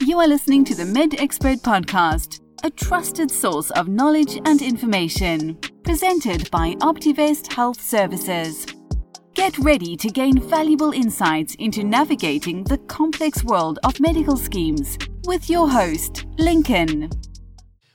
You are listening to the MedXpert Podcast, a trusted source of knowledge and information, presented by Optivest Health Services. Get ready to gain valuable insights into navigating the complex world of medical schemes with your host, Lincoln.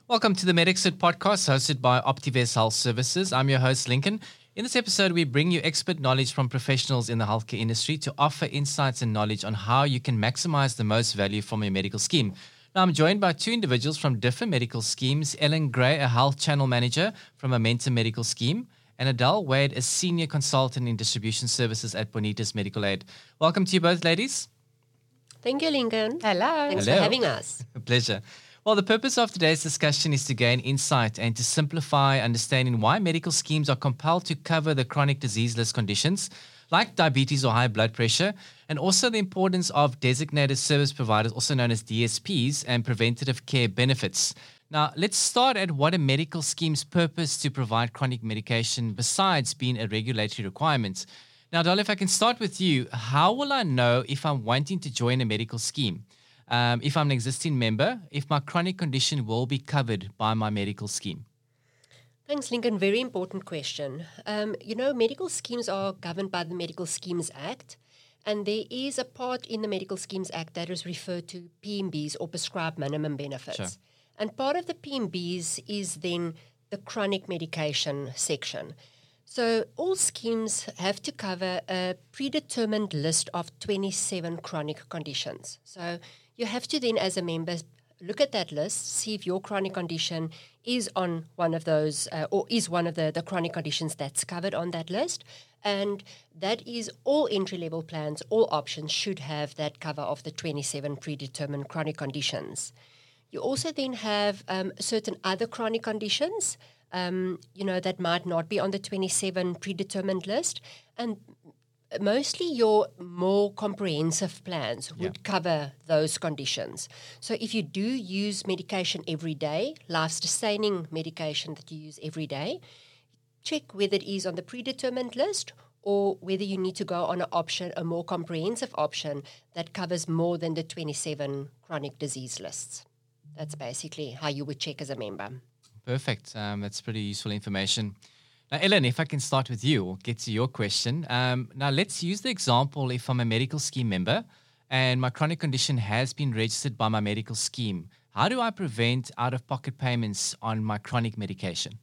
Welcome to the MedXpert podcast hosted by Optivest Health Services. I'm your host, Lincoln. In this episode, we bring you expert knowledge from professionals in the healthcare industry to offer insights and knowledge on how you can maximize the most value from your medical scheme. Now, I'm joined by two individuals from different medical schemes Ellen Gray, a health channel manager from Momentum Medical Scheme, and Adele Wade, a senior consultant in distribution services at Bonitas Medical Aid. Welcome to you both, ladies. Thank you, Lincoln. Hello. Thanks Hello. for having us. A pleasure. Well, the purpose of today's discussion is to gain insight and to simplify understanding why medical schemes are compelled to cover the chronic disease list conditions like diabetes or high blood pressure, and also the importance of designated service providers, also known as DSPs, and preventative care benefits. Now, let's start at what a medical scheme's purpose to provide chronic medication besides being a regulatory requirement. Now, Dolly, if I can start with you, how will I know if I'm wanting to join a medical scheme? Um, if I'm an existing member, if my chronic condition will be covered by my medical scheme? Thanks, Lincoln. Very important question. Um, you know, medical schemes are governed by the Medical Schemes Act, and there is a part in the Medical Schemes Act that is referred to PMBs or prescribed minimum benefits. Sure. And part of the PMBs is then the chronic medication section. So all schemes have to cover a predetermined list of 27 chronic conditions. So you have to then, as a member, look at that list, see if your chronic condition is on one of those uh, or is one of the, the chronic conditions that's covered on that list. And that is all entry level plans, all options should have that cover of the 27 predetermined chronic conditions. You also then have um, certain other chronic conditions, um, you know, that might not be on the 27 predetermined list. And mostly your more comprehensive plans would cover those conditions. So if you do use medication every day, life-sustaining medication that you use every day, check whether it is on the predetermined list or whether you need to go on an option, a more comprehensive option that covers more than the 27 chronic disease lists. That's basically how you would check as a member. Perfect. Um, that's pretty useful information. Now, Ellen, if I can start with you or get to your question. Um, now, let's use the example if I'm a medical scheme member and my chronic condition has been registered by my medical scheme. How do I prevent out of pocket payments on my chronic medication?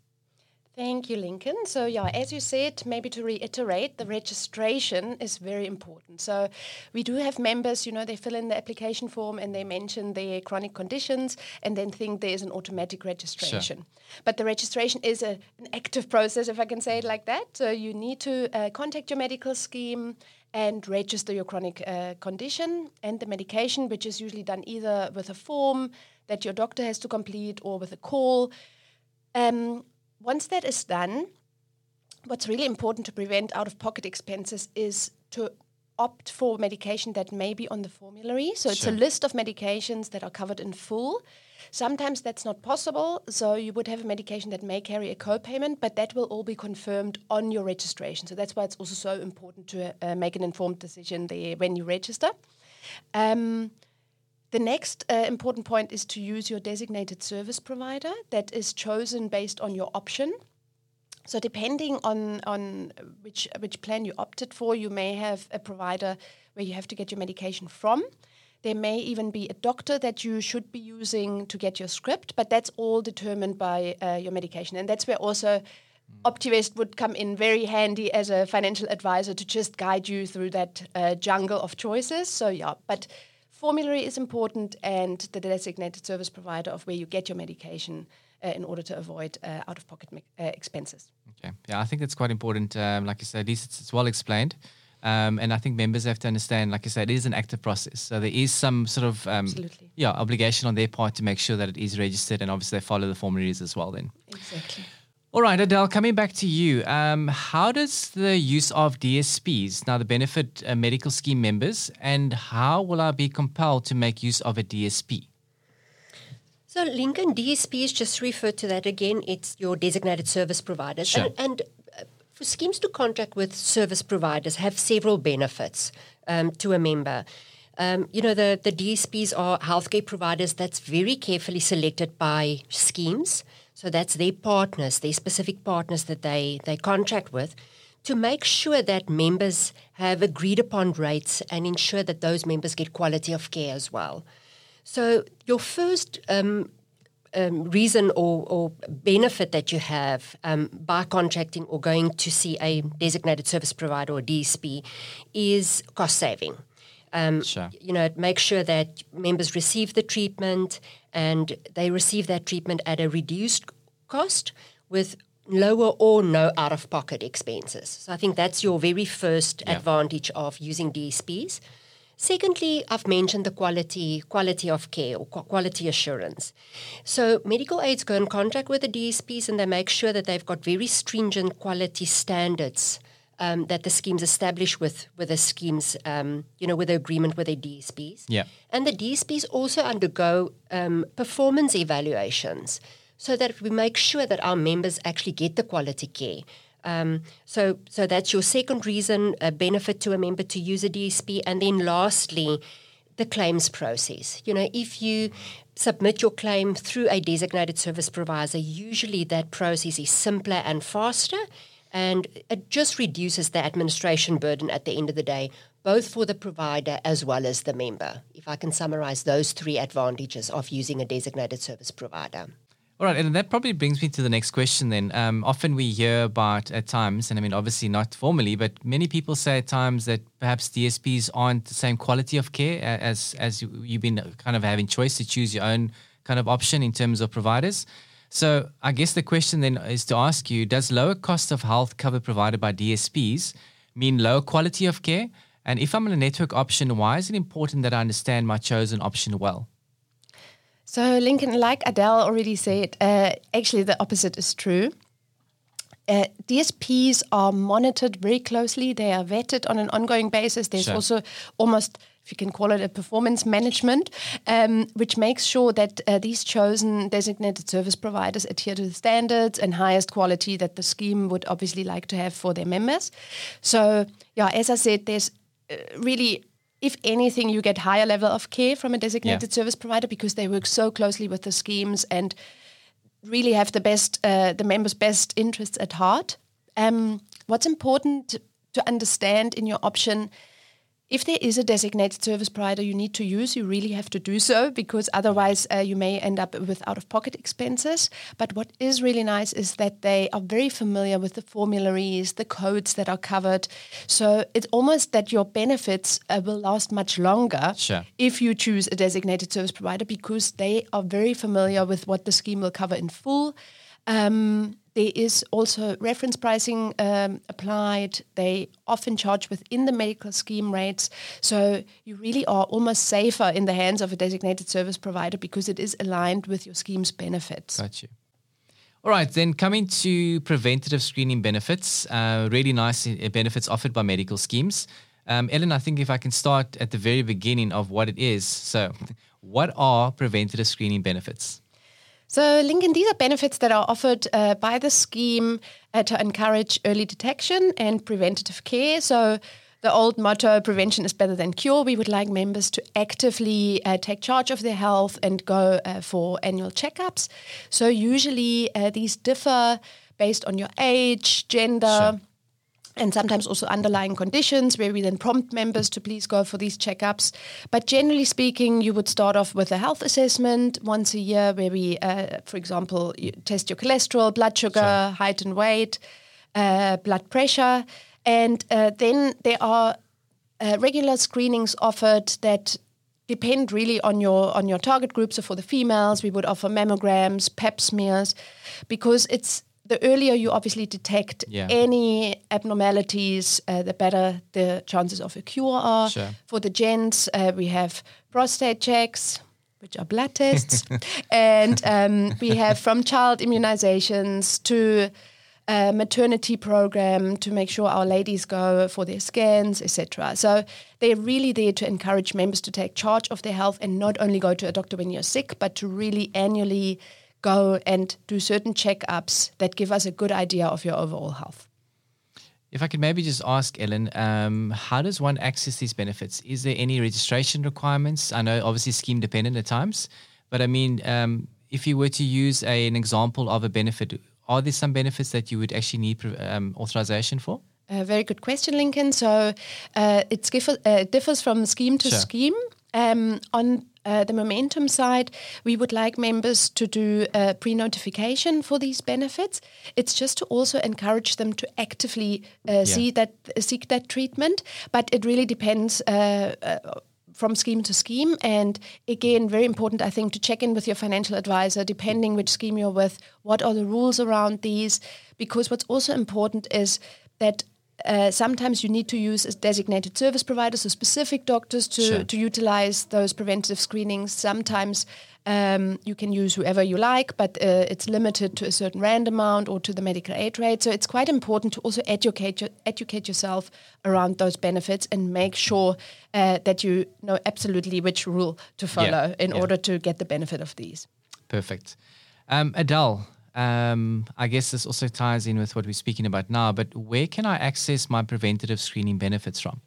Thank you, Lincoln. So, yeah, as you said, maybe to reiterate, the registration is very important. So, we do have members, you know, they fill in the application form and they mention their chronic conditions and then think there's an automatic registration. But the registration is a, an active process, if I can say it like that. So, you need to uh, contact your medical scheme and register your chronic uh, condition and the medication, which is usually done either with a form that your doctor has to complete or with a call. Um, once that is done, what's really important to prevent out of pocket expenses is to opt for medication that may be on the formulary. So it's Sure. a list of medications that are covered in full. Sometimes that's not possible, so you would have a medication that may carry a co-payment, but that will all be confirmed on your registration. So that's why it's also so important to uh, make an informed decision there when you register. Um, the next uh, important point is to use your designated service provider that is chosen based on your option. So depending on on which which plan you opted for, you may have a provider where you have to get your medication from. There may even be a doctor that you should be using to get your script, but that's all determined by uh, your medication, and that's where also Optivest would come in very handy as a financial advisor to just guide you through that uh, jungle of choices. So yeah, but formulary is important, and the designated service provider of where you get your medication uh, in order to avoid uh, out-of-pocket me- uh, expenses. Okay. Yeah, I think that's quite important. Um, like you said, at least it's, it's well explained. Um, and I think members have to understand, like I said, it is an active process. So there is some sort of um, Absolutely. yeah obligation on their part to make sure that it is registered, and obviously they follow the formularies as well. Then. Exactly. All right, Adele, coming back to you. Um, how does the use of DSPs now the benefit uh, medical scheme members, and how will I be compelled to make use of a DSP? So Lincoln DSPs just refer to that again. It's your designated service providers, Sure. and, and uh, for schemes to contract with service providers have several benefits um, to a member. Um, you know, the, the DSPs are healthcare providers that's very carefully selected by schemes. So that's their partners, their specific partners that they, they contract with to make sure that members have agreed upon rates and ensure that those members get quality of care as well. So your first um, um, reason or, or, benefit that you have um, by contracting or going to see a designated service provider or DSP is cost saving. Um, sure. You know, it makes sure that members receive the treatment and they receive that treatment at a reduced cost with lower or no out of pocket expenses. So I think that's your very first yeah. advantage of using DSPs. Secondly, I've mentioned the quality quality of care or quality assurance. So medical aids go in contact with the DSPs and they make sure that they've got very stringent quality standards um, that the schemes establish with with the schemes, um, you know, with the agreement with the DSPs. Yeah. And the DSPs also undergo um, performance evaluations so that we make sure that our members actually get the quality care. Um, so, so that's your second reason, a benefit to a member to use a DSP. And then lastly, the claims process. You know, if you submit your claim through a designated service provider, usually that process is simpler and faster, and it just reduces the administration burden at the end of the day, both for the provider as well as the member. If I can summarize those three advantages of using a designated service provider. All right, and that probably brings me to the next question then. Um, often we hear about at times, and I mean, obviously not formally, but many people say at times that perhaps DSPs aren't the same quality of care as as you've been kind of having choice to choose your own kind of option in terms of providers. So I guess the question then is to ask you: Does lower cost of health cover provided by DSPs mean lower quality of care? And if I'm on a network option, why is it important that I understand my chosen option well? So, Lincoln, like Adele already said, uh, actually the opposite is true. Uh, DSPs are monitored very closely. They are vetted on an ongoing basis. There's sure. also almost, if you can call it a performance management, um, which makes sure that uh, these chosen designated service providers adhere to the standards and highest quality that the scheme would obviously like to have for their members. So, yeah, as I said, there's uh, really if anything, you get higher level of care from a designated yeah. service provider because they work so closely with the schemes and really have the best, uh, the members' best interests at heart. Um, what's important to understand in your option if there is a designated service provider you need to use, you really have to do so because otherwise uh, you may end up with out of pocket expenses. But what is really nice is that they are very familiar with the formularies, the codes that are covered. So it's almost that your benefits uh, will last much longer sure. if you choose a designated service provider because they are very familiar with what the scheme will cover in full. Um, there is also reference pricing um, applied. They often charge within the medical scheme rates. So you really are almost safer in the hands of a designated service provider because it is aligned with your scheme's benefits. Got you. All right, then coming to preventative screening benefits, uh, really nice uh, benefits offered by medical schemes. Um, Ellen, I think if I can start at the very beginning of what it is. So, what are preventative screening benefits? So, Lincoln, these are benefits that are offered uh, by the scheme uh, to encourage early detection and preventative care. So, the old motto, prevention is better than cure, we would like members to actively uh, take charge of their health and go uh, for annual checkups. So, usually uh, these differ based on your age, gender. Sure and sometimes also underlying conditions where we then prompt members to please go for these checkups. But generally speaking, you would start off with a health assessment once a year where we, uh, for example, you test your cholesterol, blood sugar, height and weight, uh, blood pressure. And uh, then there are uh, regular screenings offered that depend really on your on your target group. So for the females, we would offer mammograms, pap smears, because it's the earlier you obviously detect yeah. any abnormalities, uh, the better the chances of a cure are. Sure. For the gents, uh, we have prostate checks, which are blood tests, and um, we have from child immunizations to a maternity program to make sure our ladies go for their scans, etc. So they're really there to encourage members to take charge of their health and not only go to a doctor when you're sick, but to really annually go and do certain checkups that give us a good idea of your overall health. If I could maybe just ask Ellen, um, how does one access these benefits? Is there any registration requirements? I know obviously scheme dependent at times, but I mean, um, if you were to use a, an example of a benefit, are there some benefits that you would actually need um, authorization for? A very good question, Lincoln. So uh, it uh, differs from scheme to sure. scheme. Um, on uh, the momentum side, we would like members to do a pre notification for these benefits. It's just to also encourage them to actively uh, yeah. see that, seek that treatment, but it really depends. Uh, uh, from scheme to scheme. And again, very important, I think, to check in with your financial advisor, depending which scheme you're with, what are the rules around these? Because what's also important is that uh, sometimes you need to use a designated service providers, so specific doctors to, sure. to utilize those preventative screenings. Sometimes um, you can use whoever you like, but uh, it's limited to a certain rand amount or to the medical aid rate. So it's quite important to also educate educate yourself around those benefits and make sure uh, that you know absolutely which rule to follow yeah. in yeah. order to get the benefit of these. Perfect. Um, Adele, um, I guess this also ties in with what we're speaking about now, but where can I access my preventative screening benefits from?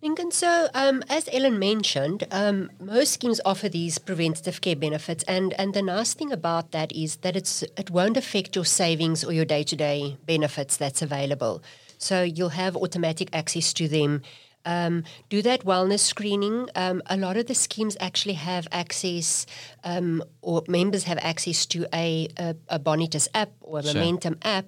Lincoln, so um, as Ellen mentioned, um, most schemes offer these preventative care benefits, and, and the nice thing about that is that it's it won't affect your savings or your day to day benefits that's available. So you'll have automatic access to them um, do that wellness screening. Um, a lot of the schemes actually have access, um, or members have access to a, a, a Bonitas app or a sure. Momentum app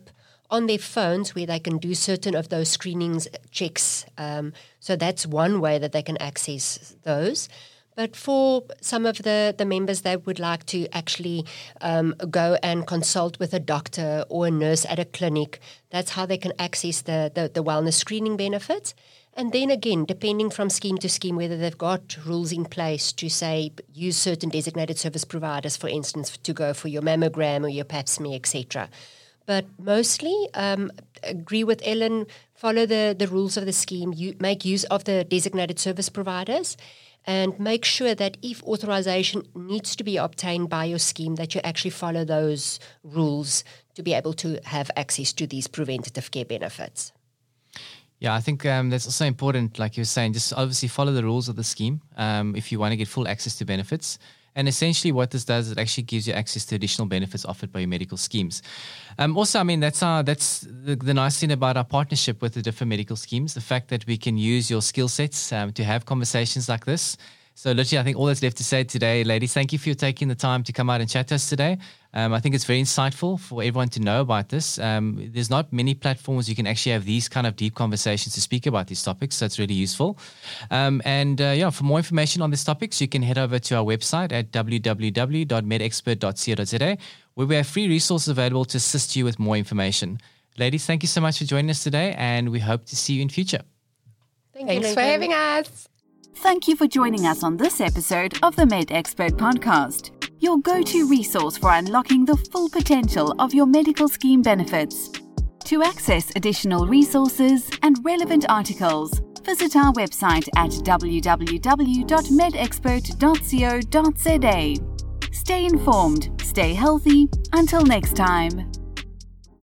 on their phones where they can do certain of those screenings checks. Um, so that's one way that they can access those. But for some of the, the members that would like to actually um, go and consult with a doctor or a nurse at a clinic, that's how they can access the, the, the wellness screening benefits. And then again, depending from scheme to scheme, whether they've got rules in place to say use certain designated service providers, for instance, to go for your mammogram or your pap smear, etc. But mostly, um, agree with Ellen. Follow the, the rules of the scheme. You make use of the designated service providers, and make sure that if authorization needs to be obtained by your scheme, that you actually follow those rules to be able to have access to these preventative care benefits. Yeah, I think um, that's also important, like you were saying, just obviously follow the rules of the scheme um, if you want to get full access to benefits. And essentially, what this does, it actually gives you access to additional benefits offered by your medical schemes. Um, also, I mean, that's our, that's the, the, nice thing about our partnership with the different medical schemes, the fact that we can use your skill sets um, to have conversations like this so, literally, I think all that's left to say today, ladies, thank you for taking the time to come out and chat to us today. Um, I think it's very insightful for everyone to know about this. Um, there's not many platforms you can actually have these kind of deep conversations to speak about these topics, so it's really useful. Um, and uh, yeah, for more information on these topics, you can head over to our website at www.medexpert.co.za, where we have free resources available to assist you with more information. Ladies, thank you so much for joining us today, and we hope to see you in future. Thank Thanks you for having us. Thank you for joining us on this episode of the MedXpert Podcast, your go to resource for unlocking the full potential of your medical scheme benefits. To access additional resources and relevant articles, visit our website at www.medexpert.co.za. Stay informed, stay healthy. Until next time.